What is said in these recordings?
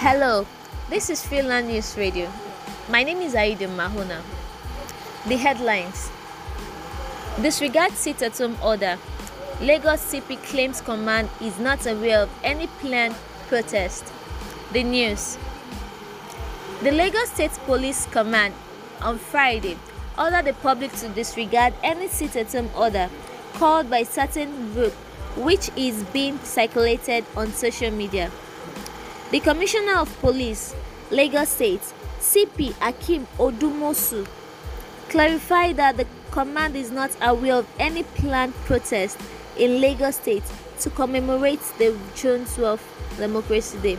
Hello, this is Freela News Radio. My name is Aida Mahona. The headlines Disregard sit at home order. Lagos CP claims command is not aware of any planned protest. The news The Lagos State Police Command on Friday ordered the public to disregard any sit at home order called by certain group which is being circulated on social media. The Commissioner of Police, Lagos State, CP Hakeem Odumosu, clarified that the command is not aware of any planned protest in Lagos State to commemorate the June 12 Democracy Day.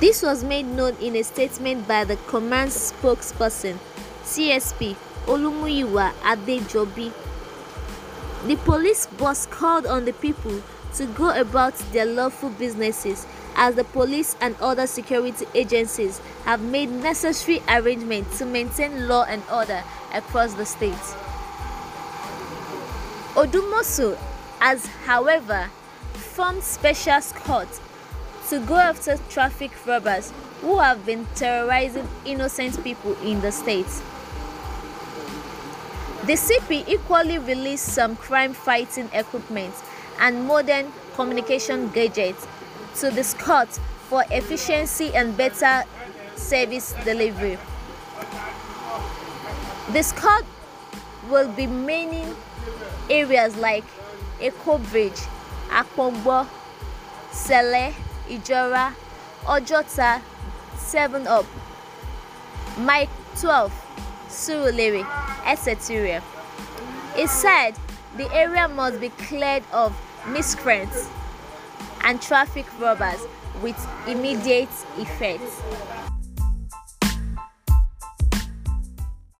This was made known in a statement by the command spokesperson, CSP Olumuyiwa Adejobi. The police boss called on the people to go about their lawful businesses as the police and other security agencies have made necessary arrangements to maintain law and order across the state. Odumosu has, however, formed special squads to go after traffic robbers who have been terrorizing innocent people in the state. The CP equally released some crime fighting equipment and modern communication gadgets to the squad for efficiency and better service delivery. The squad will be maining areas like Eko Bridge, Apongbon, Sele, Ijora, Ojota, 7 Up, Mile 12, Surulere, etc. It said the area must be cleared of miscreants and traffic robbers with immediate effect.